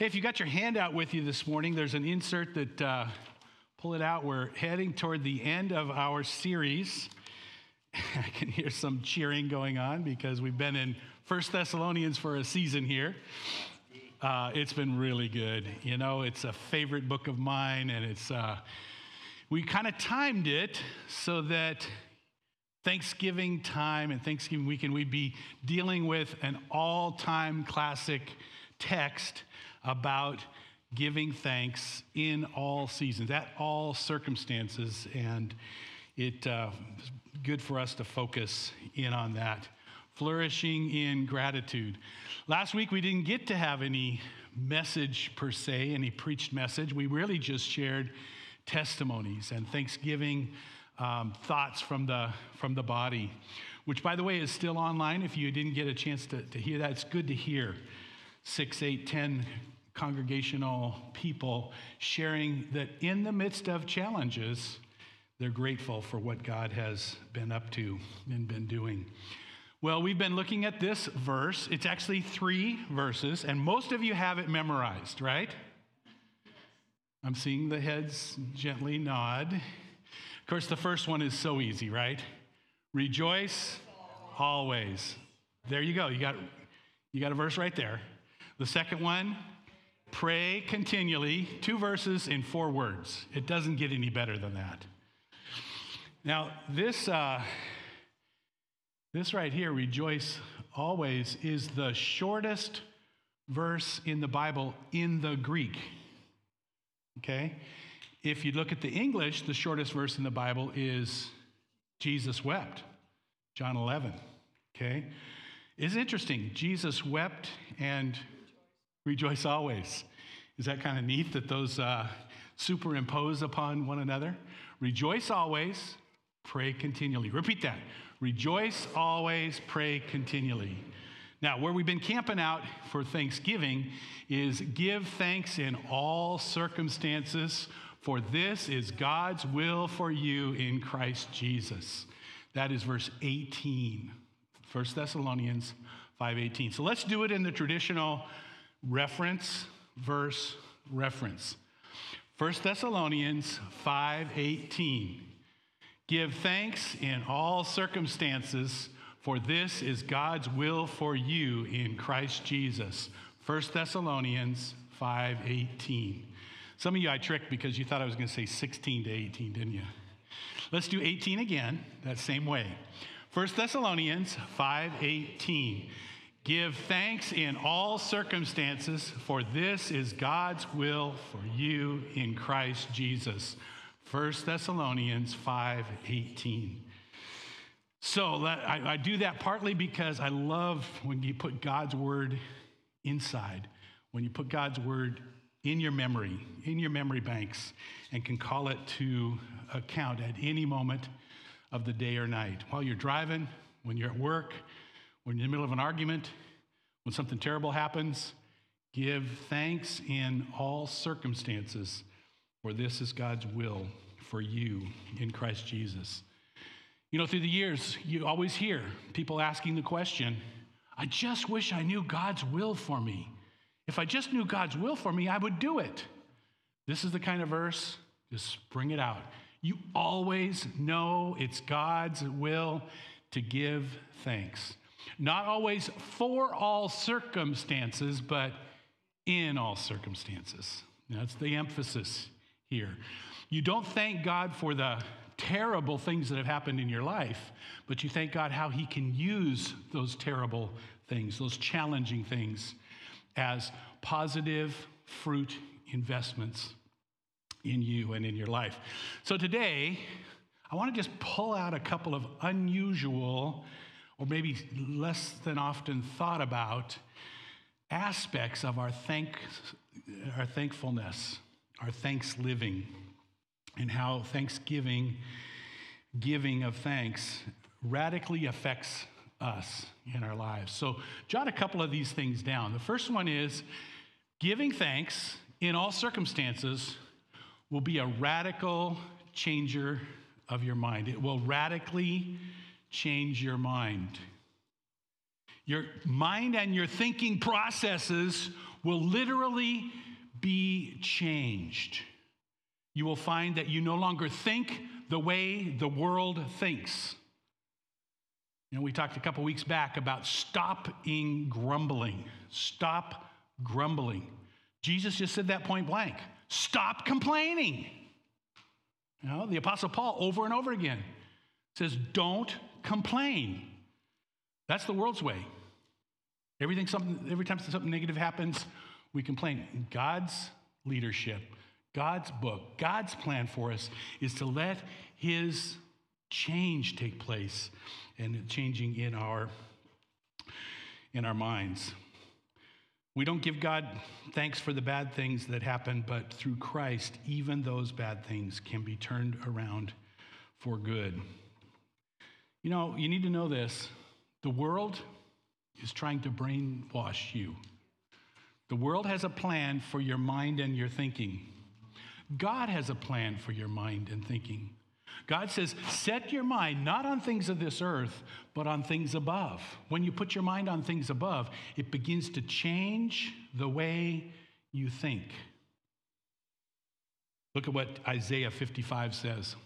Hey, if you got your handout with you this morning, there's an insert that, uh, pull it out. We're heading toward the end of our series. I can hear some cheering going on because we've been in First Thessalonians for a season here. Uh, it's been really good. You know, it's a favorite book of mine, and it's, uh, we kind of timed it so that Thanksgiving time and Thanksgiving weekend, we'd be dealing with an all time classic text about giving thanks in all seasons, at all circumstances. And it's uh, good for us to focus in on that. Flourishing in gratitude. Last week, we didn't get to have any message per se, any preached message. We really just shared testimonies and thanksgiving um, thoughts from the, from the body, which, by the way, is still online. If you didn't get a chance to, to hear that, it's good to hear. Six, eight, ten congregational people sharing that in the midst of challenges, they're grateful for what God has been up to and been doing. Well, we've been looking at this verse. It's actually three verses, and most of you have it memorized, right? I'm seeing the heads gently nod. Of course, the first one is so easy, right? Rejoice always. There you go. You got, you got a verse right there. The second one, Pray continually, two verses in four words. It doesn't get any better than that. Now, this, uh, this right here, rejoice always, is the shortest verse in the Bible in the Greek. Okay? If you look at the English, the shortest verse in the Bible is Jesus wept, John 11. Okay? It's interesting. Jesus wept and Rejoice always. Is that kind of neat that those uh, superimpose upon one another? Rejoice always, pray continually. Repeat that. Rejoice always, pray continually. Now, where we've been camping out for Thanksgiving is give thanks in all circumstances, for this is God's will for you in Christ Jesus. That is verse 18, 1 Thessalonians 5:18. So let's do it in the traditional reference, verse, reference. 1 Thessalonians 5:18. Give thanks in all circumstances, for this is God's will for you in Christ Jesus. 1 Thessalonians 5:18. Some of you I tricked because you thought I was going to say 16 to 18, didn't you? Let's do 18 again, that same way. 1 Thessalonians 5:18. Give thanks in all circumstances, for this is God's will for you in Christ Jesus. 1 Thessalonians 5:18. So I, I do that partly because I love when you put God's word inside, when you put God's word in your memory, in your memory banks, and can call it to account at any moment of the day or night. While you're driving, when you're at work, when you're in the middle of an argument, when something terrible happens, give thanks in all circumstances, for this is God's will for you in Christ Jesus. You know, through the years, you always hear people asking the question, I just wish I knew God's will for me. If I just knew God's will for me, I would do it. This is the kind of verse, just bring it out. You always know it's God's will to give thanks. Not always for all circumstances, but in all circumstances. That's the emphasis here. You don't thank God for the terrible things that have happened in your life, but you thank God how He can use those terrible things, those challenging things, as positive fruit investments in you and in your life. So today, I want to just pull out a couple of unusual or maybe less than often thought about aspects of our, thank, our thankfulness, our thanks living, and how thanksgiving, giving of thanks, radically affects us in our lives. So, jot a couple of these things down. The first one is giving thanks in all circumstances will be a radical changer of your mind. It will radically change your mind. Your mind and your thinking processes will literally be changed. You will find that you no longer think the way the world thinks. You know, we talked a couple weeks back about stopping grumbling. Stop grumbling. Jesus just said that point blank. Stop complaining. You know, the Apostle Paul over and over again says, Don't complain. That's the world's way. Everything something, every time something negative happens, we complain. God's leadership, God's book, God's plan for us is to let His change take place and changing in our in our minds. We don't give God thanks for the bad things that happen, but through Christ, even those bad things can be turned around for good. You know, you need to know this the world is trying to brainwash you. The world has a plan for your mind and your thinking. God has a plan for your mind and thinking. God says, set your mind not on things of this earth, but on things above. When you put your mind on things above, it begins to change the way you think. Look at what Isaiah 55 says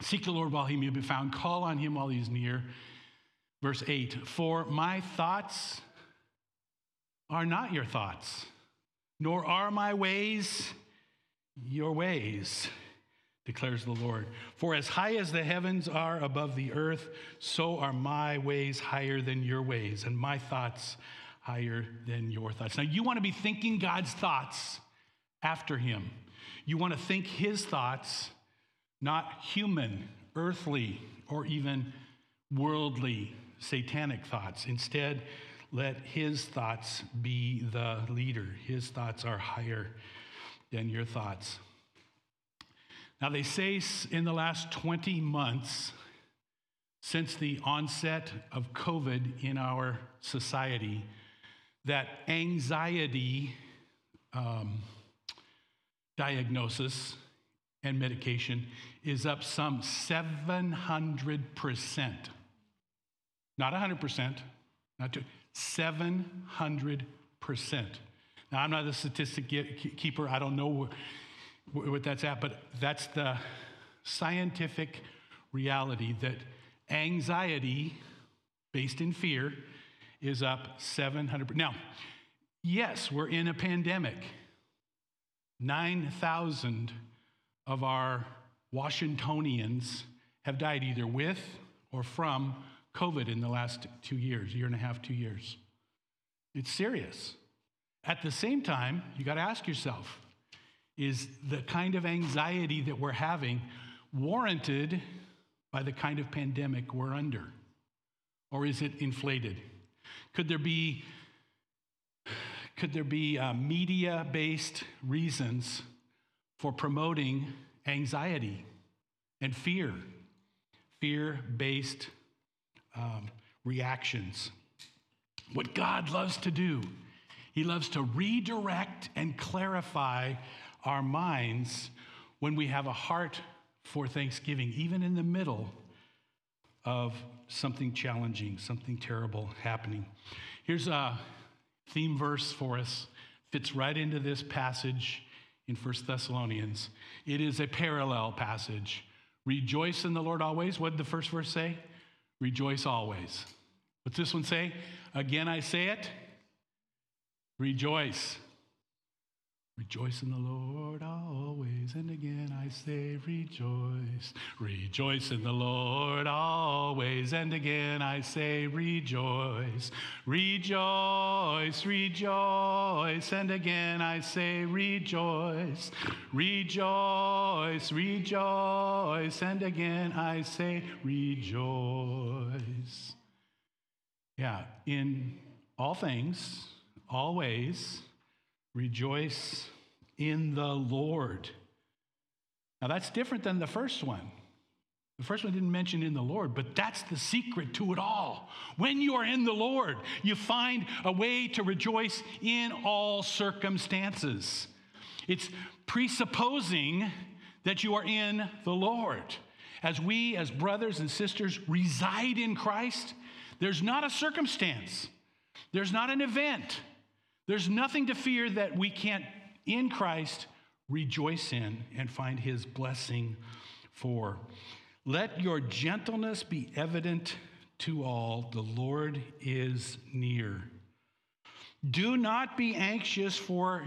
Seek the Lord while he may be found, call on him while he is near. Verse 8 For my thoughts are not your thoughts, nor are my ways your ways, declares the Lord. For as high as the heavens are above the earth, so are my ways higher than your ways, and my thoughts higher than your thoughts. Now, you want to be thinking God's thoughts after Him. You want to think His thoughts, not human, earthly, or even worldly, satanic thoughts. Instead, let his thoughts be the leader. His thoughts are higher than your thoughts. Now, they say in the last 20 months, since the onset of COVID in our society, that anxiety um, diagnosis and medication is up some 700%. Not 100%, not two, 700%. Now, I'm not a statistic keeper. I don't know what that's at, but that's the scientific reality that anxiety based in fear is up 700%. Now, yes, we're in a pandemic. 9,000 of our Washingtonians have died either with or from COVID in the last two years, year and a half, two years. It's serious. At the same time, you got to ask yourself is the kind of anxiety that we're having warranted by the kind of pandemic we're under? Or is it inflated? Could there be, could there be uh, media based reasons for promoting anxiety and fear? Fear based um, reactions. What God loves to do, He loves to redirect and clarify our minds when we have a heart for thanksgiving, even in the middle of something challenging, something terrible happening. Here's a theme verse for us, fits right into this passage in First Thessalonians. It is a parallel passage. Rejoice in the Lord always. What did the first verse say? Rejoice always. What's this one say? Again, I say it. Rejoice. Rejoice in the Lord always, and again I say rejoice. Rejoice in the Lord always, and again I say rejoice. Rejoice, rejoice, and again I say rejoice. Rejoice, rejoice, and again I say rejoice. Yeah, in all things, always Rejoice in the Lord. Now, that's different than the first one. The first one didn't mention in the Lord, but that's the secret to it all. When you are in the Lord, you find a way to rejoice in all circumstances. It's presupposing that you are in the Lord. As we, as brothers and sisters, reside in Christ, there's not a circumstance, there's not an event, There's nothing to fear that we can't, in Christ, rejoice in and find his blessing for. Let your gentleness be evident to all. The Lord is near. Do not be anxious for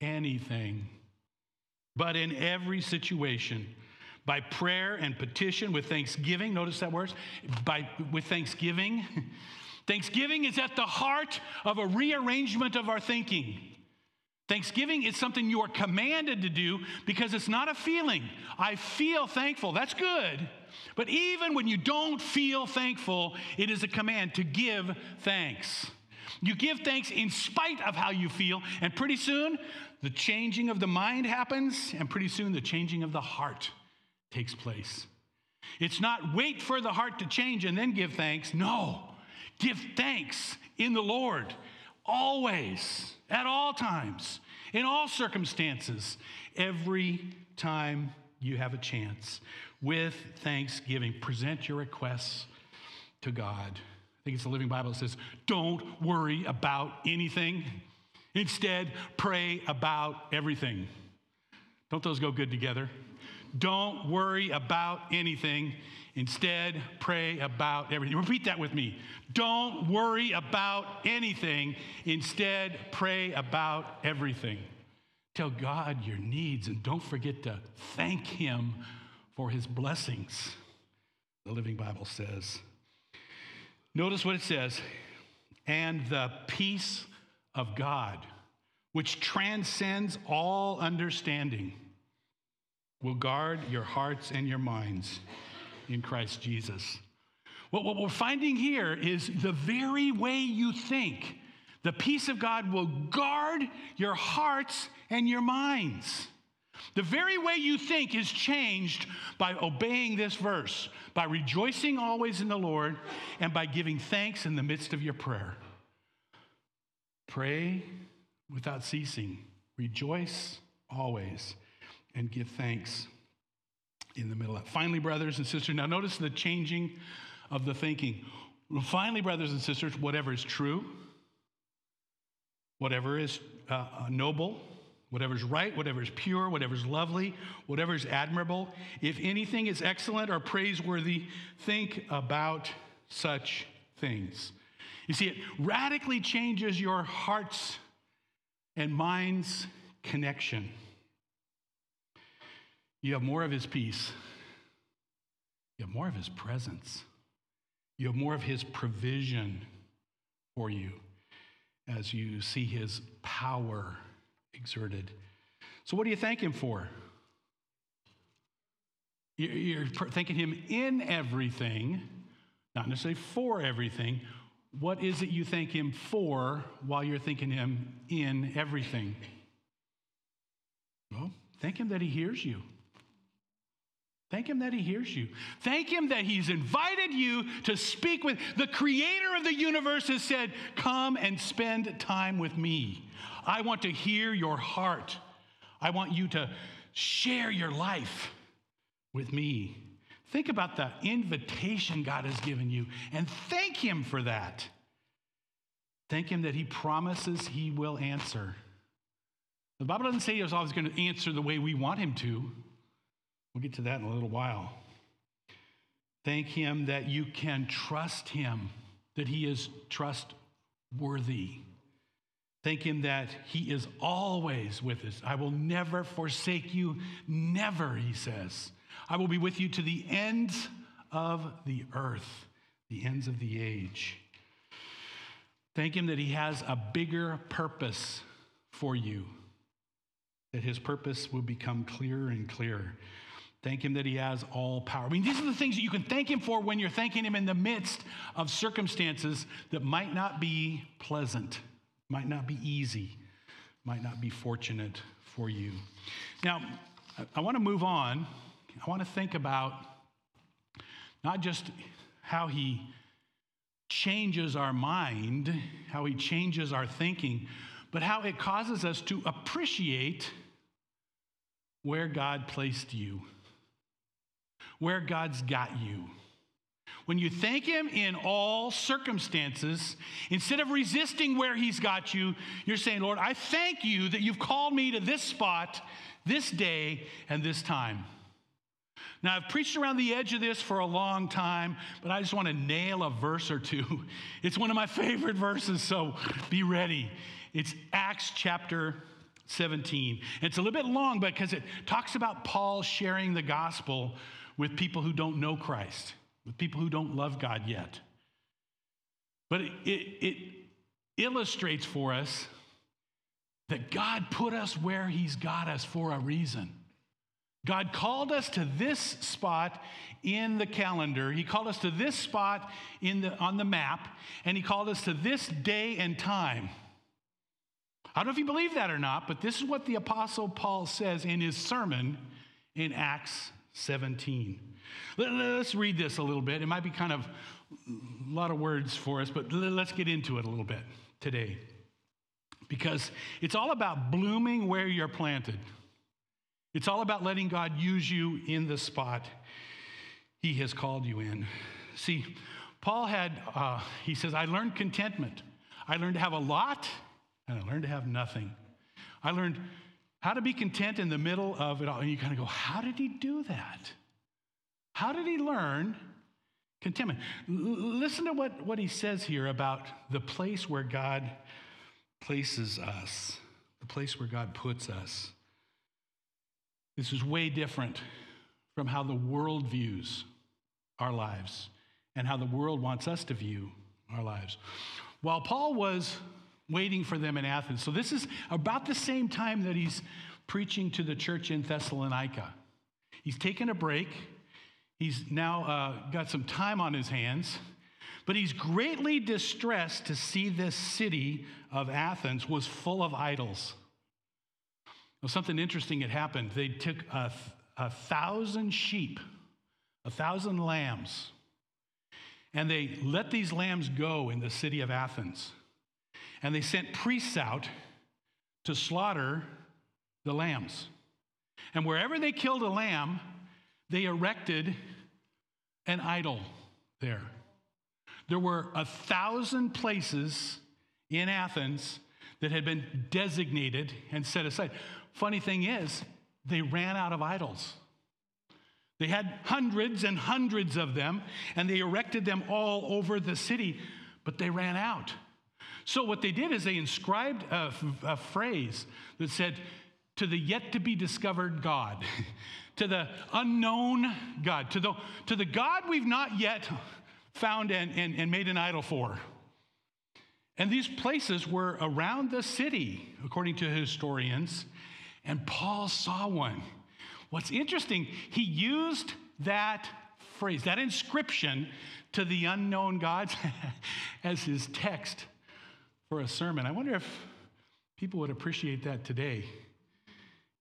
anything, but in every situation, by prayer and petition with thanksgiving, notice that word, by with thanksgiving Thanksgiving is at the heart of a rearrangement of our thinking. Thanksgiving is something you are commanded to do because it's not a feeling. I feel thankful. That's good. But even when you don't feel thankful, it is a command to give thanks. You give thanks in spite of how you feel, and pretty soon the changing of the mind happens, and pretty soon the changing of the heart takes place. It's not wait for the heart to change and then give thanks. No. Give thanks in the Lord always, at all times, in all circumstances, every time you have a chance. With thanksgiving, present your requests to God. I think it's the Living Bible that says, don't worry about anything. Instead, pray about everything. Don't those go good together? Don't worry about anything. Instead, pray about everything. Repeat that with me. Don't worry about anything. Instead, pray about everything. Tell God your needs and don't forget to thank Him for His blessings, the Living Bible says. Notice what it says and the peace of God, which transcends all understanding, will guard your hearts and your minds in Christ Jesus. What, what we're finding here is the very way you think, the peace of God will guard your hearts and your minds. The very way you think is changed by obeying this verse, by rejoicing always in the Lord, and by giving thanks in the midst of your prayer. Pray without ceasing, rejoice always, and give thanks in the middle of Finally, brothers and sisters, now notice the changing of the thinking. Finally, brothers and sisters, whatever is true, whatever is uh, uh noble, whatever is right, whatever is pure, whatever is lovely, whatever is admirable, if anything is excellent or praiseworthy, think about such things. You see, it radically changes your heart's and mind's connection. You have more of his peace. You have more of his presence. You have more of his provision for you as you see his power exerted. So, what do you thank him for? You're thanking him in everything, not necessarily for everything. What is it you thank him for while you're thanking him in everything? Well, thank him that he hears you. Thank him that he hears you. Thank him that he's invited you to speak with the creator of the universe has said, "Come and spend time with me. I want to hear your heart. I want you to share your life with me." Think about the invitation God has given you and thank him for that. Thank him that he promises he will answer. The Bible doesn't say he's always going to answer the way we want him to. We'll get to that in a little while. Thank Him that you can trust Him, that He is trustworthy. Thank Him that He is always with us. I will never forsake you, never, He says. I will be with you to the ends of the earth, the ends of the age. Thank Him that He has a bigger purpose for you, that His purpose will become clearer and clearer. Thank Him that He has all power. I mean, these are the things that you can thank Him for when you're thanking Him in the midst of circumstances that might not be pleasant, might not be easy, might not be fortunate for you. Now, I want to move on. I want to think about not just how He changes our mind, how He changes our thinking, but how it causes us to appreciate where God placed you where God's got you, when you thank Him in all circumstances, instead of resisting where He's got you, you're saying, Lord, I thank you that you've called me to this spot, this day, and this time. Now, I've preached around the edge of this for a long time, but I just want to nail a verse or two. It's one of my favorite verses, so be ready. It's Acts chapter 17. It's a little bit long because it talks about Paul sharing the gospel with people who don't know Christ, with people who don't love God yet. But it, it, it illustrates for us that God put us where He's got us for a reason. God called us to this spot in the calendar. He called us to this spot in the, on the map, and He called us to this day and time. I don't know if you believe that or not, but this is what the Apostle Paul says in his sermon in Acts 17. Let's read this a little bit. It might be kind of a lot of words for us, but let's get into it a little bit today. Because it's all about blooming where you're planted. It's all about letting God use you in the spot He has called you in. See, Paul had, uh, he says, I learned contentment. I learned to have a lot and I learned to have nothing. I learned how to be content in the middle of it all. And you kind of go, how did he do that? How did he learn contentment? L- listen to what, what he says here about the place where God places us, the place where God puts us. This is way different from how the world views our lives and how the world wants us to view our lives. While Paul was waiting for them in Athens. So this is about the same time that he's preaching to the church in Thessalonica. He's taken a break. He's now uh, got some time on his hands, but he's greatly distressed to see this city of Athens was full of idols. Well, something interesting had happened. They took a, a thousand sheep, a thousand lambs, and they let these lambs go in the city of Athens. And they sent priests out to slaughter the lambs. And wherever they killed a lamb, they erected an idol there. There were a thousand places in Athens that had been designated and set aside. Funny thing is, they ran out of idols. They had hundreds and hundreds of them, and they erected them all over the city, but they ran out. So, what they did is they inscribed a, a phrase that said, to the yet to be discovered God, to the unknown God, to the, to the God we've not yet found and, and, and made an idol for. And these places were around the city, according to historians, and Paul saw one. What's interesting, he used that phrase, that inscription to the unknown gods as his text for a sermon. I wonder if people would appreciate that today.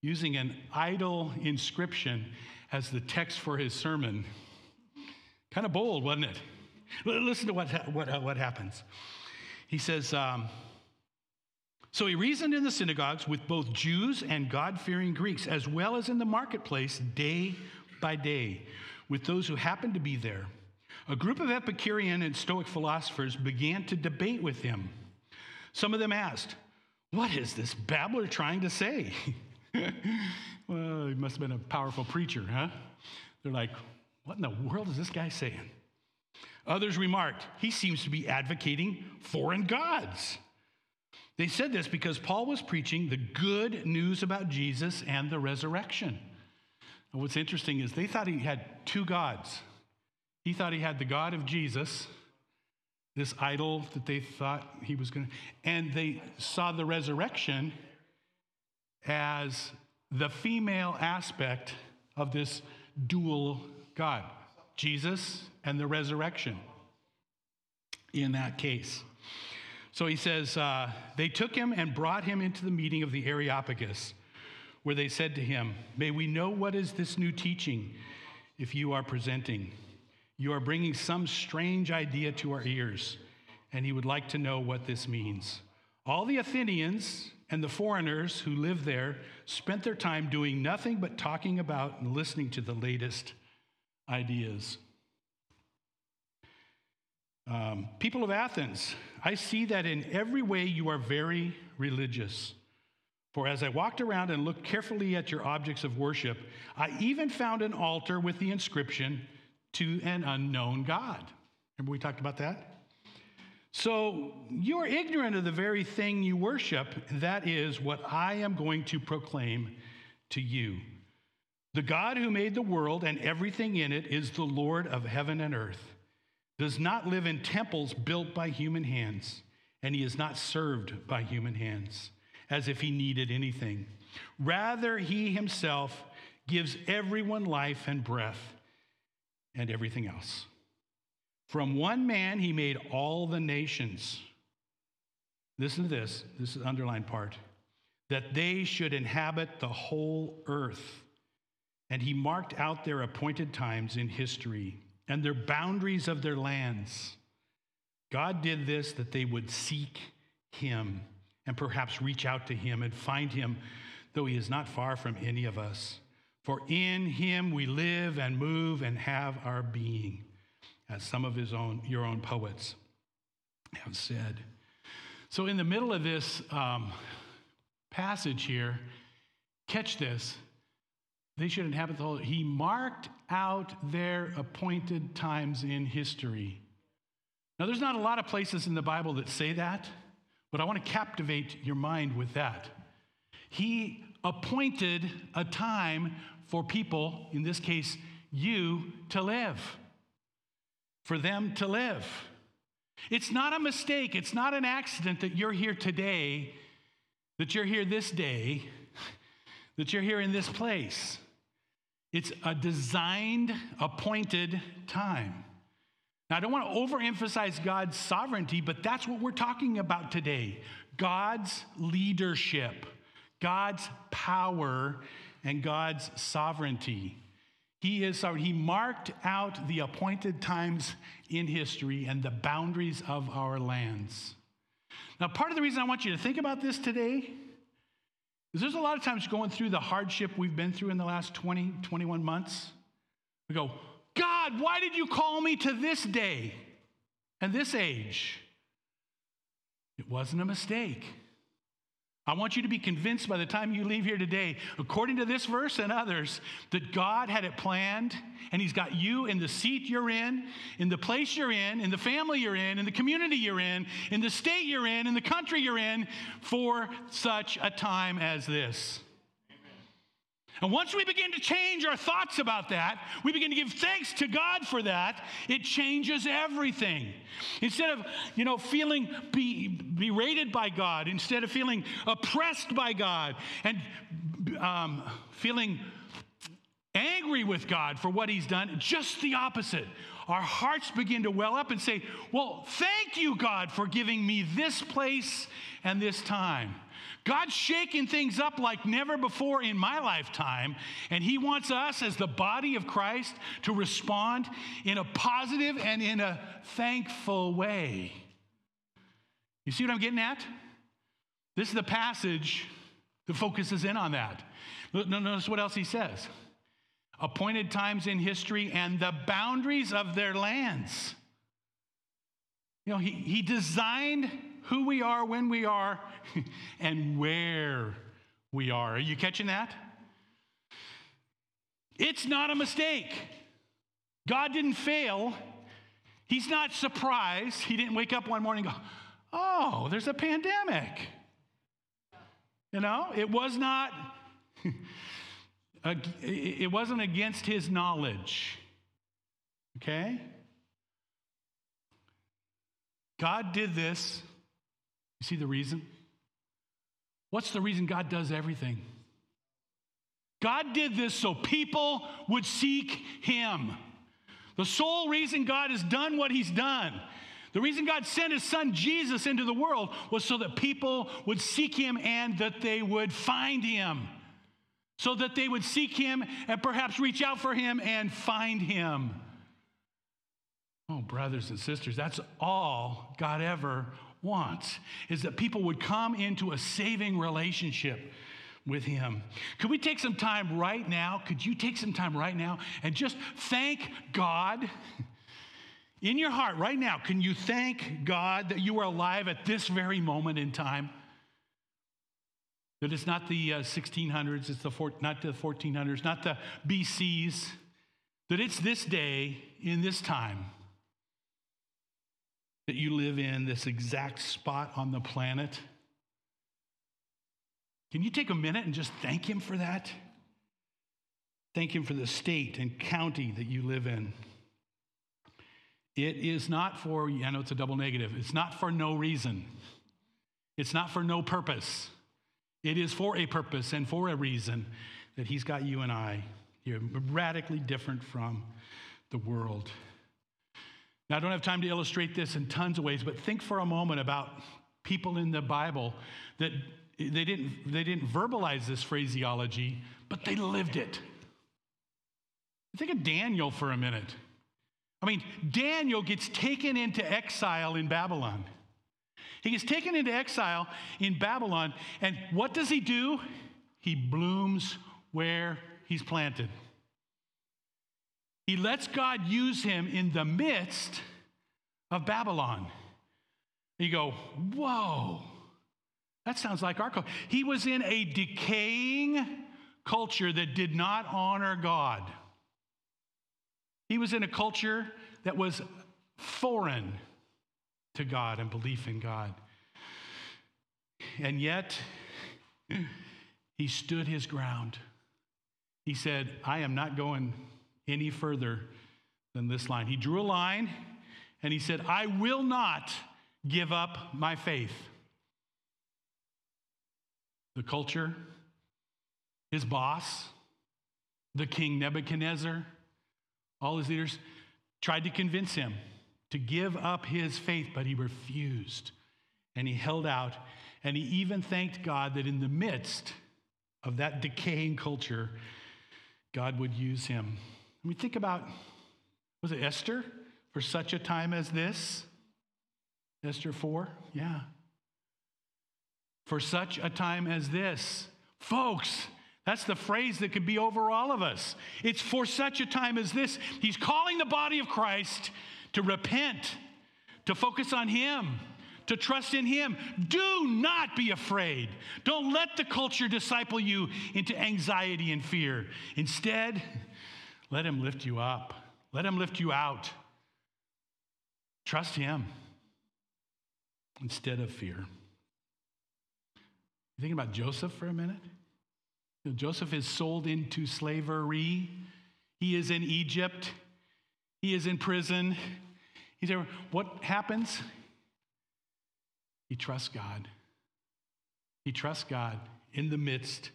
Using an idol inscription as the text for his sermon. Kind of bold, wasn't it? Listen to what, what, uh, what happens. He says, um, So he reasoned in the synagogues with both Jews and God fearing Greeks, as well as in the marketplace day by day, with those who happened to be there. A group of Epicurean and Stoic philosophers began to debate with him. Some of them asked, What is this babbler trying to say? well, he must have been a powerful preacher, huh? They're like, What in the world is this guy saying? Others remarked, He seems to be advocating foreign gods. They said this because Paul was preaching the good news about Jesus and the resurrection. And what's interesting is they thought he had two gods. He thought he had the God of Jesus this idol that they thought he was going to, and they saw the resurrection as the female aspect of this dual God, Jesus and the resurrection in that case. So he says, uh, they took him and brought him into the meeting of the Areopagus, where they said to him, May we know what is this new teaching if you are presenting? You are bringing some strange idea to our ears, and he would like to know what this means. All the Athenians and the foreigners who lived there spent their time doing nothing but talking about and listening to the latest ideas. Um, people of Athens, I see that in every way you are very religious. For as I walked around and looked carefully at your objects of worship, I even found an altar with the inscription, To an unknown God. Remember we talked about that? So you are ignorant of the very thing you worship. That is what I am going to proclaim to you. The God who made the world and everything in it is the Lord of heaven and earth, does not live in temples built by human hands, and he is not served by human hands as if he needed anything. Rather, he himself gives everyone life and breath and everything else. From one man, he made all the nations. Listen to this, this is the underlined part that they should inhabit the whole earth. And he marked out their appointed times in history and their boundaries of their lands. God did this that they would seek him and perhaps reach out to him and find him, though he is not far from any of us. For in him we live and move and have our being, as some of his own, your own poets have said. So, in the middle of this um, passage here, catch this. They should inhabit the whole. He marked out their appointed times in history. Now, there's not a lot of places in the Bible that say that. But I want to captivate your mind with that. He appointed a time for people, in this case, you, to live, for them to live. It's not a mistake, it's not an accident that you're here today, that you're here this day, that you're here in this place. It's a designed, appointed time. Now, I don't want to overemphasize God's sovereignty, but that's what we're talking about today God's leadership, God's power, and God's sovereignty. He is sovereign. He marked out the appointed times in history and the boundaries of our lands. Now, part of the reason I want you to think about this today is there's a lot of times going through the hardship we've been through in the last 20, 21 months. We go, God, why did you call me to this day and this age? It wasn't a mistake. I want you to be convinced by the time you leave here today, according to this verse and others, that God had it planned and He's got you in the seat you're in, in the place you're in, in the family you're in, in the community you're in, in the state you're in, in the country you're in for such a time as this. And once we begin to change our thoughts about that, we begin to give thanks to God for that, it changes everything. Instead of, you know, feeling be, berated by God, instead of feeling oppressed by God and um, feeling angry with God for what he's done, just the opposite. Our hearts begin to well up and say, Well, thank you, God, for giving me this place and this time. God's shaking things up like never before in my lifetime, and He wants us as the body of Christ to respond in a positive and in a thankful way. You see what I'm getting at? This is the passage that focuses in on that. Notice what else he says appointed times in history and the boundaries of their lands. You know, he, he designed who we are, when we are, and where we are. Are you catching that? It's not a mistake. God didn't fail. He's not surprised. He didn't wake up one morning and go, oh, there's a pandemic. You know, it was not, it wasn't against his knowledge. Okay? God did this you see the reason? What's the reason God does everything? God did this so people would seek Him. The sole reason God has done what He's done, the reason God sent His Son Jesus into the world was so that people would seek Him and that they would find Him. So that they would seek Him and perhaps reach out for Him and find Him. Oh, brothers and sisters, that's all God ever wants is that people would come into a saving relationship with him. Could we take some time right now? Could you take some time right now and just thank God? In your heart right now, can you thank God that you are alive at this very moment in time? That it's not the uh, 1600s, it's the four, not the 1400s, not the BCs, that it's this day in this time that you live in this exact spot on the planet. Can you take a minute and just thank Him for that? Thank Him for the state and county that you live in. It is not for, I know it's a double negative, it's not for no reason. It's not for no purpose. It is for a purpose and for a reason that He's got you and I You're radically different from the world. Now, I don't have time to illustrate this in tons of ways, but think for a moment about people in the Bible that they didn't, they didn't verbalize this phraseology, but they lived it. Think of Daniel for a minute. I mean, Daniel gets taken into exile in Babylon. He gets taken into exile in Babylon, and what does he do? He blooms where he's planted. He lets God use him in the midst of Babylon. You go, whoa, that sounds like our culture. He was in a decaying culture that did not honor God. He was in a culture that was foreign to God and belief in God. And yet, he stood his ground. He said, I am not going any further than this line. He drew a line and he said, I will not give up my faith. The culture, his boss, the king Nebuchadnezzar, all his leaders tried to convince him to give up his faith, but he refused. And he held out. And he even thanked God that in the midst of that decaying culture, God would use him. Mean, think about was it Esther for such a time as this? Esther 4? Yeah. For such a time as this. Folks, that's the phrase that could be over all of us. It's for such a time as this. He's calling the body of Christ to repent, to focus on Him, to trust in Him. Do not be afraid. Don't let the culture disciple you into anxiety and fear. Instead, let Him lift you up, let Him lift you out. Trust Him instead of fear. You thinking about Joseph for a minute? Joseph is sold into slavery. He is in Egypt. He is in prison. He's there. What happens? He trusts God. He trusts God in the midst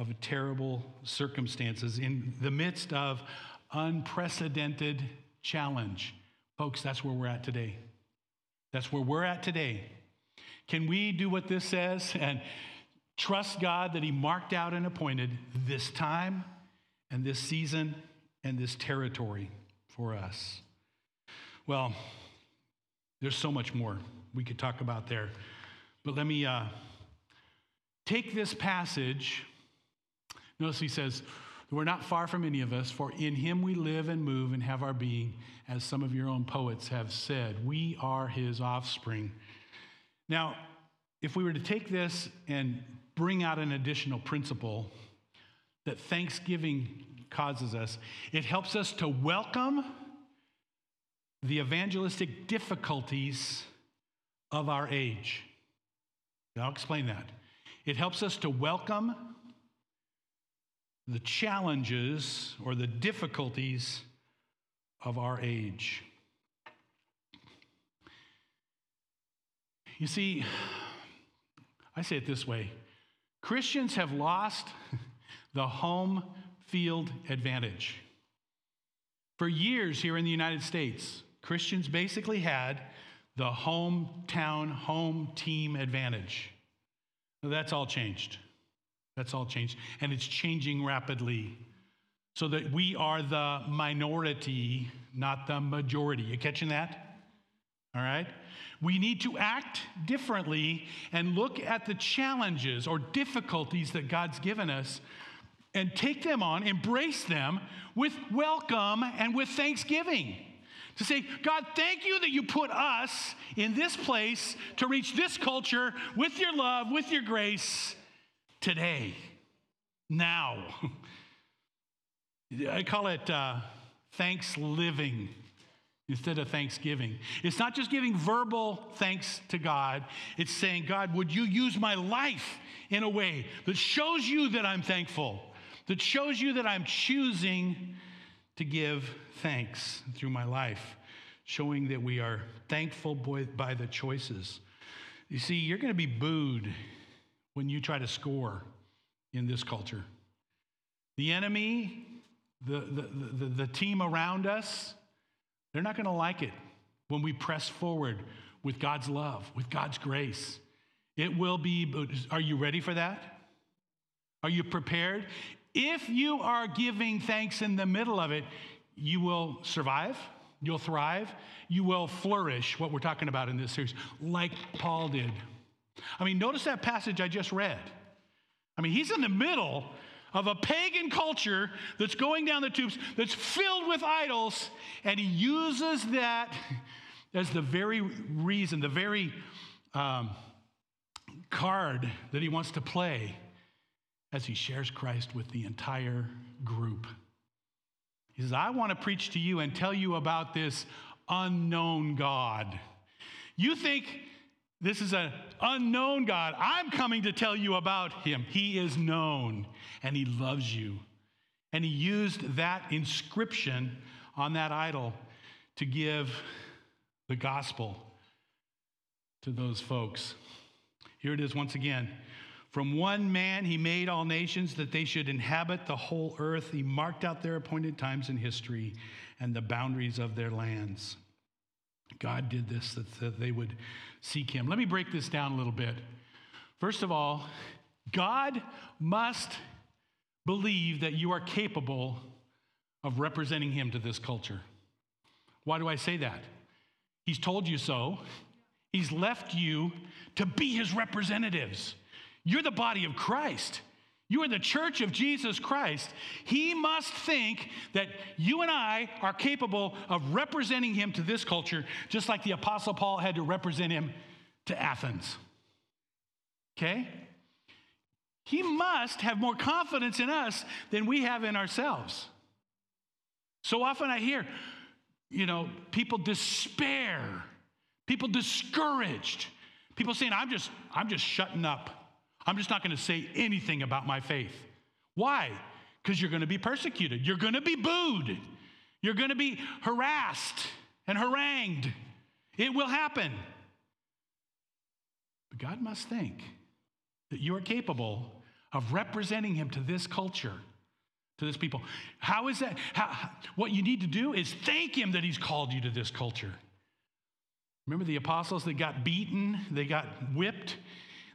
of terrible circumstances, in the midst of unprecedented challenge. Folks, that's where we're at today. That's where we're at today. Can we do what this says and trust God that He marked out and appointed this time and this season and this territory for us? Well, there's so much more we could talk about there. But let me uh, take this passage. Notice he says, We're not far from any of us, for in him we live and move and have our being, as some of your own poets have said. We are his offspring. Now, if we were to take this and bring out an additional principle that Thanksgiving causes us, it helps us to welcome the evangelistic difficulties of our age. I'll explain that. It helps us to welcome the challenges or the difficulties of our age. You see, I say it this way Christians have lost the home field advantage. For years here in the United States, Christians basically had the hometown, home team advantage. That's all changed. That's all changed. And it's changing rapidly so that we are the minority, not the majority. You catching that? All right? We need to act differently and look at the challenges or difficulties that God's given us and take them on, embrace them with welcome and with thanksgiving. To say, God, thank you that you put us in this place to reach this culture with your love, with your grace today, now. I call it uh, thanks living instead of thanksgiving. It's not just giving verbal thanks to God, it's saying, God, would you use my life in a way that shows you that I'm thankful, that shows you that I'm choosing to give thanks through my life, showing that we are thankful by the choices. You see, you're going to be booed when you try to score in this culture. The enemy, the, the, the, the team around us, they're not going to like it when we press forward with God's love, with God's grace. It will be, are you ready for that? Are you prepared? If you are giving thanks in the middle of it, you will survive, you'll thrive, you will flourish, what we're talking about in this series, like Paul did. I mean, notice that passage I just read. I mean, he's in the middle of a pagan culture that's going down the tubes, that's filled with idols, and he uses that as the very reason, the very um, card that he wants to play as he shares Christ with the entire group. He says, I want to preach to you and tell you about this unknown God. You think this is an unknown God. I'm coming to tell you about him. He is known and he loves you. And he used that inscription on that idol to give the gospel to those folks. Here it is once again. From one man, he made all nations that they should inhabit the whole earth. He marked out their appointed times in history and the boundaries of their lands. God did this that they would seek him. Let me break this down a little bit. First of all, God must believe that you are capable of representing him to this culture. Why do I say that? He's told you so. He's left you to be his representatives. You're the body of Christ. You are the church of Jesus Christ. He must think that you and I are capable of representing him to this culture, just like the Apostle Paul had to represent him to Athens. Okay? He must have more confidence in us than we have in ourselves. So often I hear, you know, people despair, people discouraged, people saying, I'm just, I'm just shutting up. I'm just not going to say anything about my faith. Why? Because you're going to be persecuted. You're going to be booed. You're going to be harassed and harangued. It will happen. But God must think that you are capable of representing Him to this culture, to this people. How is that? How, what you need to do is thank Him that He's called you to this culture. Remember the apostles that got beaten, they got whipped,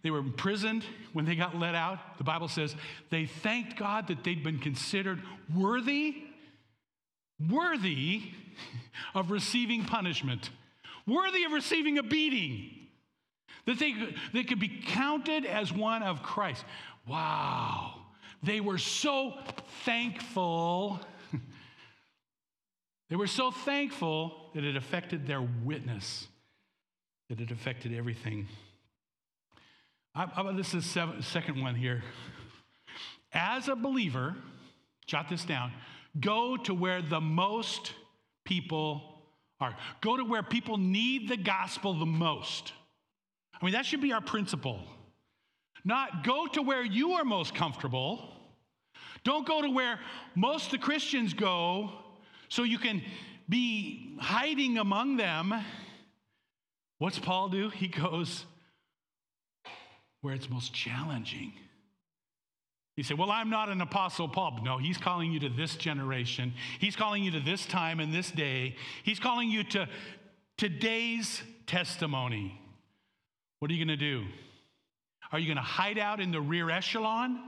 they were imprisoned when they got let out. The Bible says they thanked God that they'd been considered worthy, worthy of receiving punishment, worthy of receiving a beating, that they, they could be counted as one of Christ. Wow. They were so thankful. they were so thankful that it affected their witness, that it affected everything. This is the second one here. As a believer, jot this down, go to where the most people are. Go to where people need the gospel the most. I mean, that should be our principle. Not go to where you are most comfortable. Don't go to where most the Christians go so you can be hiding among them. What's Paul do? He goes where it's most challenging. You say, Well, I'm not an apostle Paul. No, he's calling you to this generation. He's calling you to this time and this day. He's calling you to today's testimony. What are you going to do? Are you going to hide out in the rear echelon?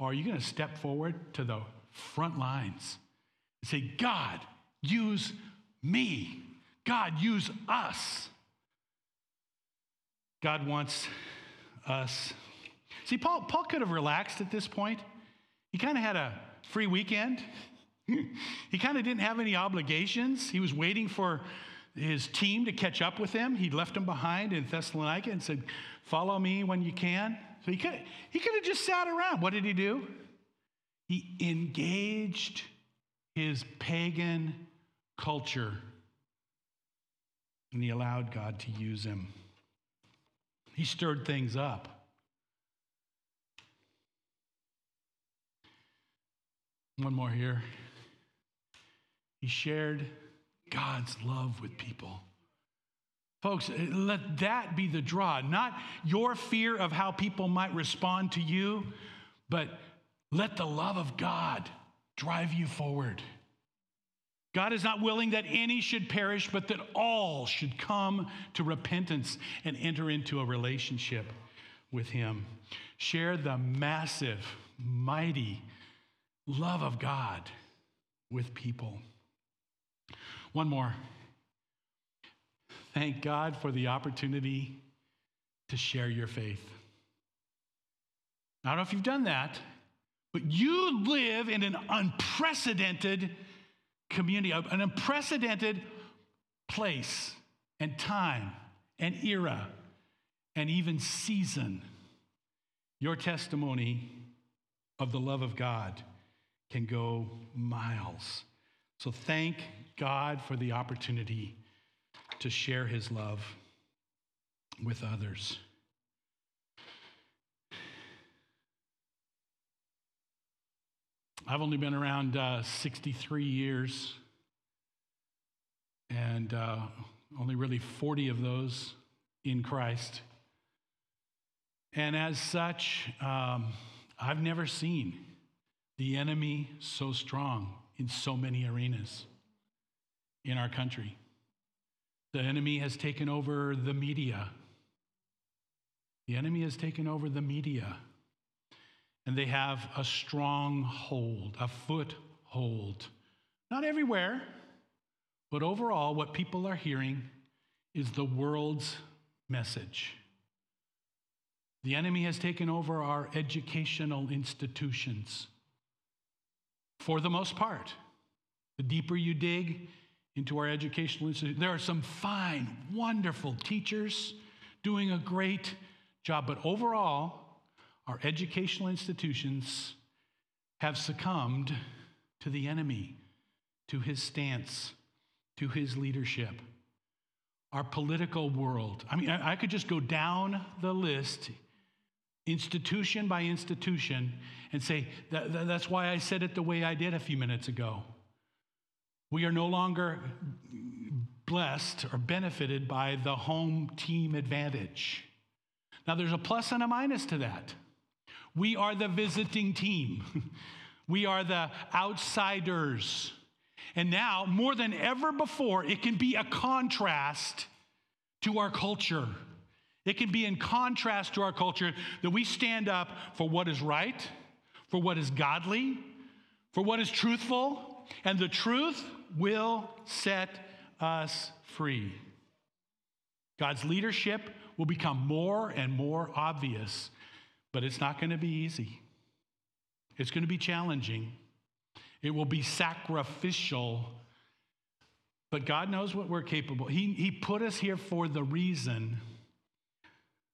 Or are you going to step forward to the front lines and say, God, use me. God, use us. God wants us. See, Paul, Paul could have relaxed at this point. He kind of had a free weekend. He kind of didn't have any obligations. He was waiting for his team to catch up with him. He left them behind in Thessalonica and said, Follow me when you can. So he could, he could have just sat around. What did he do? He engaged his pagan culture and he allowed God to use him. He stirred things up. One more here. He shared God's love with people. Folks, let that be the draw, not your fear of how people might respond to you, but let the love of God drive you forward. God is not willing that any should perish, but that all should come to repentance and enter into a relationship with Him. Share the massive, mighty love of God with people. One more. Thank God for the opportunity to share your faith. I don't know if you've done that, but you live in an unprecedented community, an unprecedented place and time and era and even season. Your testimony of the love of God can go miles. So thank God for the opportunity to share his love with others. I've only been around uh, 63 years, and uh, only really 40 of those in Christ. And as such, um, I've never seen the enemy so strong in so many arenas in our country. The enemy has taken over the media. The enemy has taken over the media. And they have a strong hold, a foothold. Not everywhere, but overall, what people are hearing is the world's message. The enemy has taken over our educational institutions for the most part. The deeper you dig into our educational institutions, there are some fine, wonderful teachers doing a great job. But overall, our educational institutions have succumbed to the enemy, to his stance, to his leadership. Our political world. I mean, I, could just go down the list institution by institution and say, that, that, that's why I said it the way I did a few minutes ago. We are no longer blessed or benefited by the home team advantage. Now, there's a plus and a minus to that. We are the visiting team, we are the outsiders. And now, more than ever before, it can be a contrast to our culture. It can be in contrast to our culture that we stand up for what is right, for what is godly, for what is truthful, and the truth will set us free. God's leadership will become more and more obvious, but it's not going to be easy. It's going to be challenging. It will be sacrificial. But God knows what we're capable. He, he put us here for the reason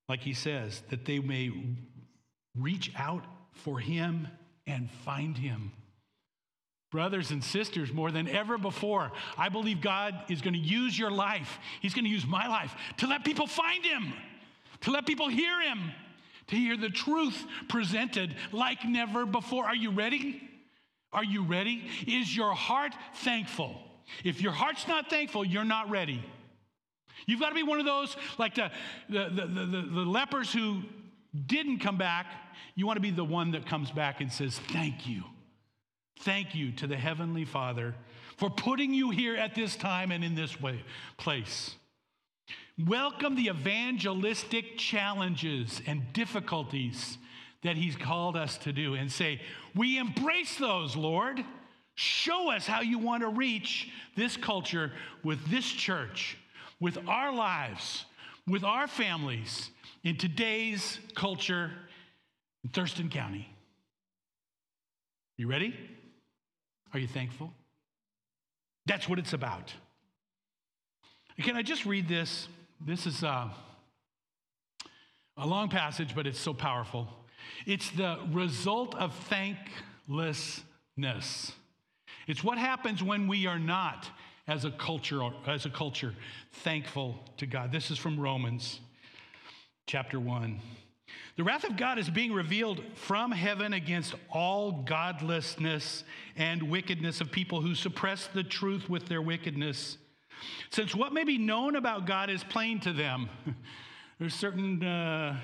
like he says, that they may reach out for him and find him. Brothers and sisters, more than ever before, I believe God is going to use your life. He's going to use my life to let people find him, to let people hear him, to hear the truth presented like never before. Are you ready? Are you ready? Is your heart thankful? If your heart's not thankful, you're not ready. You've got to be one of those, like the, the, the, the, the lepers who didn't come back. You want to be the one that comes back and says, Thank you. Thank you to the Heavenly Father for putting you here at this time and in this way, place. Welcome the evangelistic challenges and difficulties that He's called us to do and say, We embrace those, Lord. Show us how you want to reach this culture with this church with our lives, with our families in today's culture in Thurston County. You ready? Are you thankful? That's what it's about. Can I just read this? This is uh, a long passage, but it's so powerful. It's the result of thanklessness. It's what happens when we are not, as a culture, as a culture, thankful to God. This is from Romans chapter 1. The wrath of God is being revealed from heaven against all godlessness and wickedness of people who suppress the truth with their wickedness. Since what may be known about God is plain to them, there's certain uh,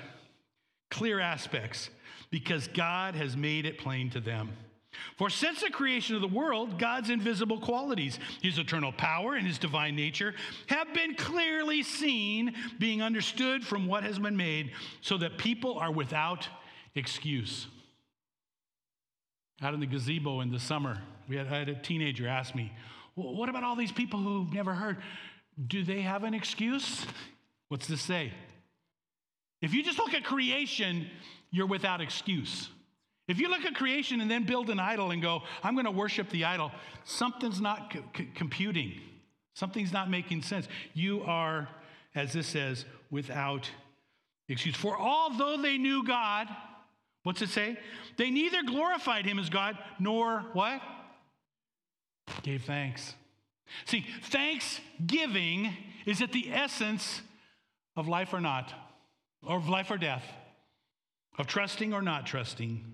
clear aspects because God has made it plain to them. For since the creation of the world, God's invisible qualities, his eternal power and his divine nature, have been clearly seen, being understood from what has been made, so that people are without excuse. Out in the gazebo in the summer, we had, I had a teenager ask me, What about all these people who've never heard? Do they have an excuse? What's this say? If you just look at creation, you're without excuse. If you look at creation and then build an idol and go, I'm going to worship the idol, something's not computing. Something's not making sense. You are, as this says, without excuse. For although they knew God, what's it say? They neither glorified him as God nor what? Gave thanks. See, thanksgiving is at the essence of life or not, or of life or death, of trusting or not trusting.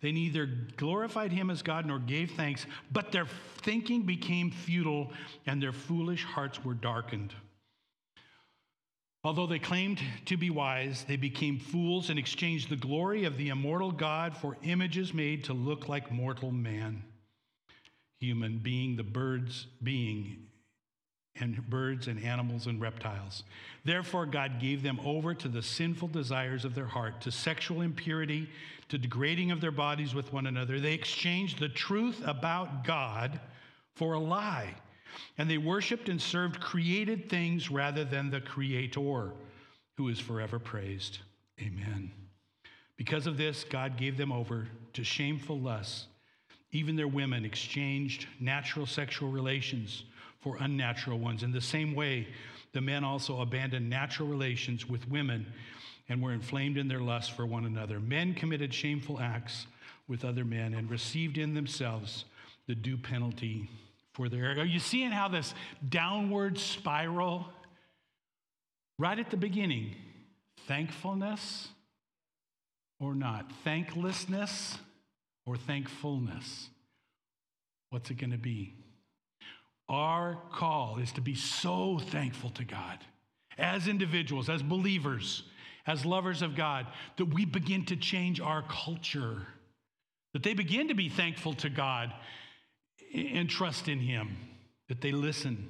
They neither glorified him as God nor gave thanks, but their thinking became futile and their foolish hearts were darkened. Although they claimed to be wise, they became fools and exchanged the glory of the immortal God for images made to look like mortal man, human being, the birds being and birds and animals and reptiles. Therefore, God gave them over to the sinful desires of their heart, to sexual impurity, to degrading of their bodies with one another. They exchanged the truth about God for a lie, and they worshiped and served created things rather than the Creator, who is forever praised. Amen. Because of this, God gave them over to shameful lusts. Even their women exchanged natural sexual relations for unnatural ones. In the same way, the men also abandoned natural relations with women and were inflamed in their lust for one another. Men committed shameful acts with other men and received in themselves the due penalty for their. Are you seeing how this downward spiral, right at the beginning, thankfulness or not, thanklessness or thankfulness? What's it going to be? Our call is to be so thankful to God as individuals, as believers, as lovers of God, that we begin to change our culture, that they begin to be thankful to God and trust in Him, that they listen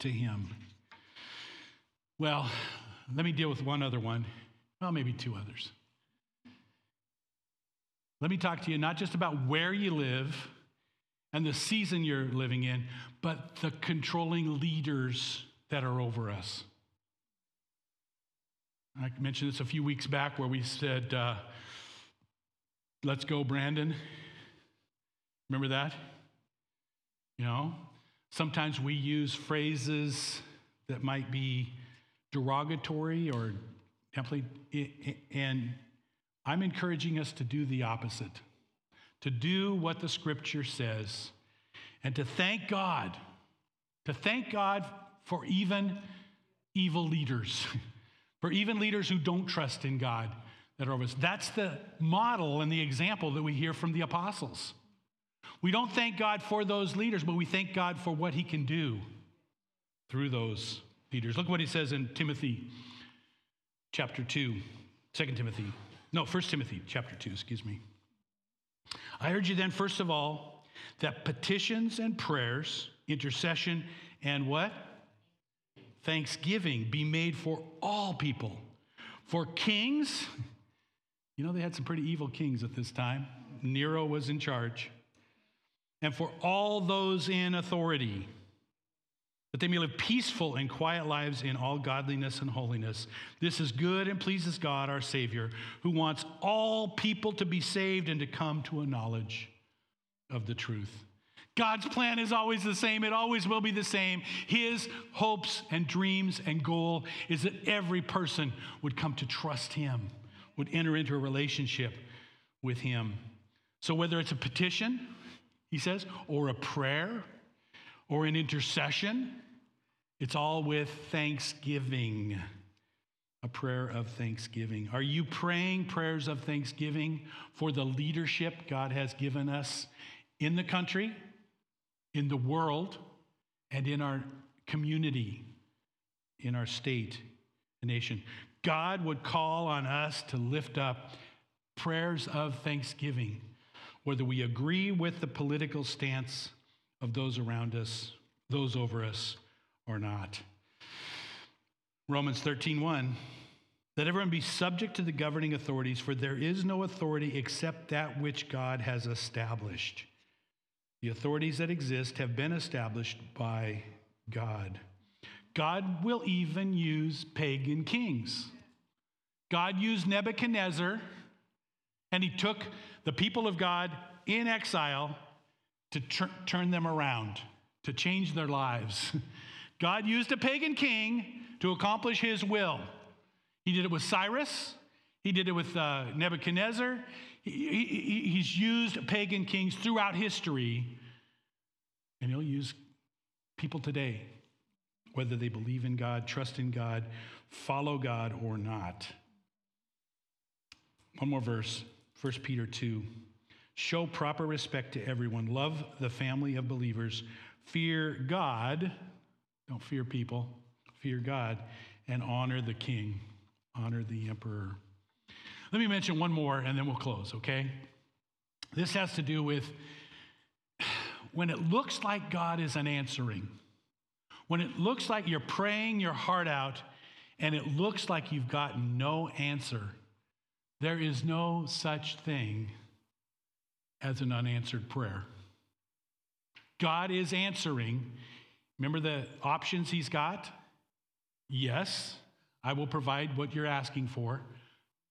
to Him. Well, let me deal with one other one, well, maybe two others. Let me talk to you not just about where you live and the season you're living in, but the controlling leaders that are over us. I mentioned this a few weeks back where we said, uh, Let's go, Brandon. Remember that? You know, sometimes we use phrases that might be derogatory or and I'm encouraging us to do the opposite to do what the scripture says, and to thank God, to thank God for even evil leaders, for even leaders who don't trust in God that are over us. That's the model and the example that we hear from the apostles. We don't thank God for those leaders, but we thank God for what he can do through those leaders. Look what he says in Timothy chapter 2, 2 Timothy. No, 1 Timothy chapter 2, excuse me. I urge you then, first of all, that petitions and prayers, intercession, and what? Thanksgiving be made for all people. For kings, you know, they had some pretty evil kings at this time. Nero was in charge. And for all those in authority that they may live peaceful and quiet lives in all godliness and holiness. This is good and pleases God, our Savior, who wants all people to be saved and to come to a knowledge of the truth. God's plan is always the same. It always will be the same. His hopes and dreams and goal is that every person would come to trust Him, would enter into a relationship with Him. So, whether it's a petition, he says, or a prayer, or an intercession, it's all with thanksgiving. A prayer of thanksgiving. Are you praying prayers of thanksgiving for the leadership God has given us in the country, in the world, and in our community, in our state, the nation? God would call on us to lift up prayers of thanksgiving, whether we agree with the political stance of those around us, those over us, or not. Romans 13:1 Let everyone be subject to the governing authorities for there is no authority except that which God has established. The authorities that exist have been established by God. God will even use pagan kings. God used Nebuchadnezzar and he took the people of God in exile to tur- turn them around, to change their lives. God used a pagan king to accomplish his will. He did it with Cyrus, he did it with uh, Nebuchadnezzar. He, he, he's used pagan kings throughout history, and he'll use people today, whether they believe in God, trust in God, follow God, or not. One more verse 1 Peter 2. Show proper respect to everyone, love the family of believers, fear God don't fear people, fear God, and honor the king, honor the emperor. Let me mention one more and then we'll close, okay? This has to do with when it looks like God isn't answering, when it looks like you're praying your heart out and it looks like you've gotten no answer, there is no such thing as an unanswered prayer. God is answering. Remember the options he's got? Yes, I will provide what you're asking for.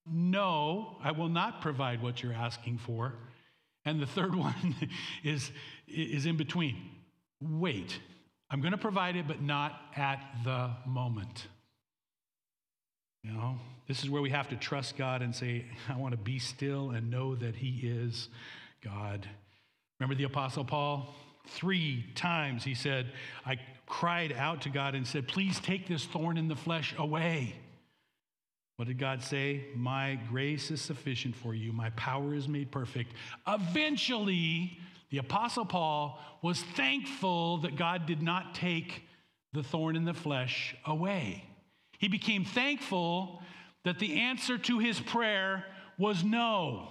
No, I will not provide what you're asking for. And the third one is, is in between. Wait, I'm going to provide it, but not at the moment. You know, this is where we have to trust God and say, I want to be still and know that He is God. Remember the Apostle Paul? Three times he said, I cried out to God and said, Please take this thorn in the flesh away. What did God say? My grace is sufficient for you, my power is made perfect. Eventually, the Apostle Paul was thankful that God did not take the thorn in the flesh away. He became thankful that the answer to his prayer was no.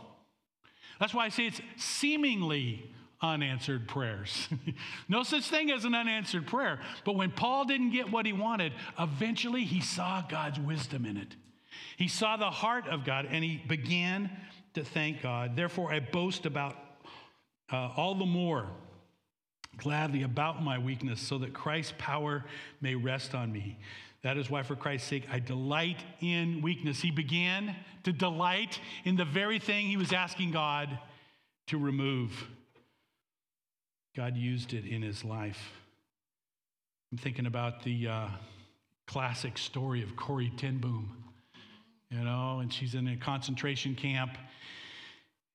That's why I say it's seemingly unanswered prayers. no such thing as an unanswered prayer. But when Paul didn't get what he wanted, eventually he saw God's wisdom in it. He saw the heart of God and he began to thank God. Therefore, I boast about uh, all the more gladly about my weakness so that Christ's power may rest on me. That is why, for Christ's sake, I delight in weakness. He began to delight in the very thing he was asking God to remove. God used it in his life. I'm thinking about the uh, classic story of Corrie ten Boom, you know, and she's in a concentration camp.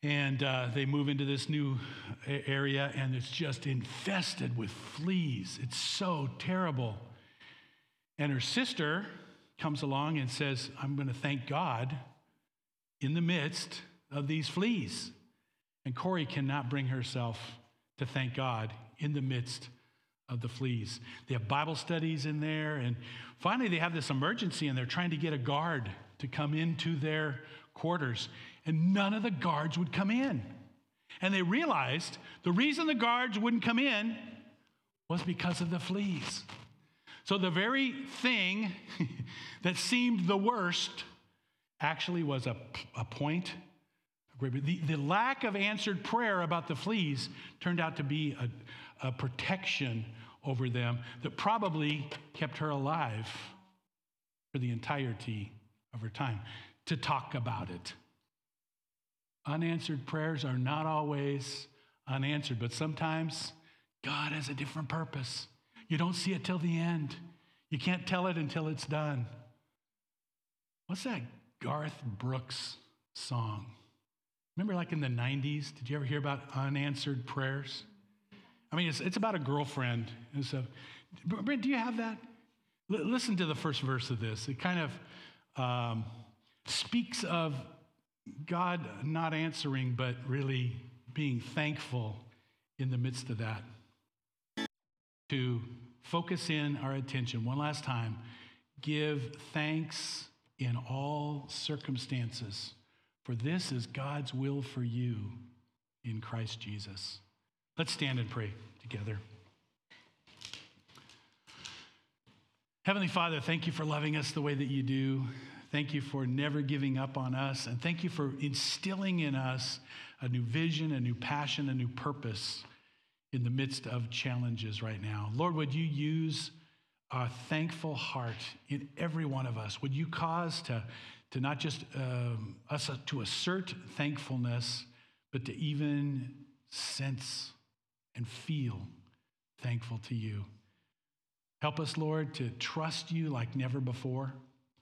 And uh, they move into this new area, and it's just infested with fleas. It's so terrible. And her sister comes along and says, I'm going to thank God in the midst of these fleas. And Corrie cannot bring herself to thank God in the midst of the fleas. They have Bible studies in there, and finally they have this emergency and they're trying to get a guard to come into their quarters, and none of the guards would come in. And they realized the reason the guards wouldn't come in was because of the fleas. So the very thing that seemed the worst actually was a, a point the, the lack of answered prayer about the fleas turned out to be a, a protection over them that probably kept her alive for the entirety of her time to talk about it. Unanswered prayers are not always unanswered, but sometimes God has a different purpose. You don't see it till the end. You can't tell it until it's done. What's that Garth Brooks song? Remember, like in the 90s, did you ever hear about unanswered prayers? I mean, it's, it's about a girlfriend. And so, Brent, do you have that? L- listen to the first verse of this. It kind of um, speaks of God not answering, but really being thankful in the midst of that. To focus in our attention one last time, give thanks in all circumstances, for this is God's will for you in Christ Jesus. Let's stand and pray together. Heavenly Father, thank you for loving us the way that you do. Thank you for never giving up on us. And thank you for instilling in us a new vision, a new passion, a new purpose in the midst of challenges right now. Lord, would you use a thankful heart in every one of us? Would you cause to, to not just um, us to assert thankfulness, but to even sense and feel thankful to you? Help us, Lord, to trust you like never before.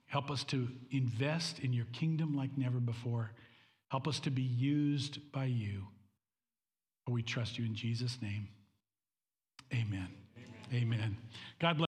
Help us to invest in your kingdom like never before. Help us to be used by you. We trust you in Jesus' name. Amen. Amen. Amen. God bless.